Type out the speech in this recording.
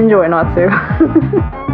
enjoy Natsu.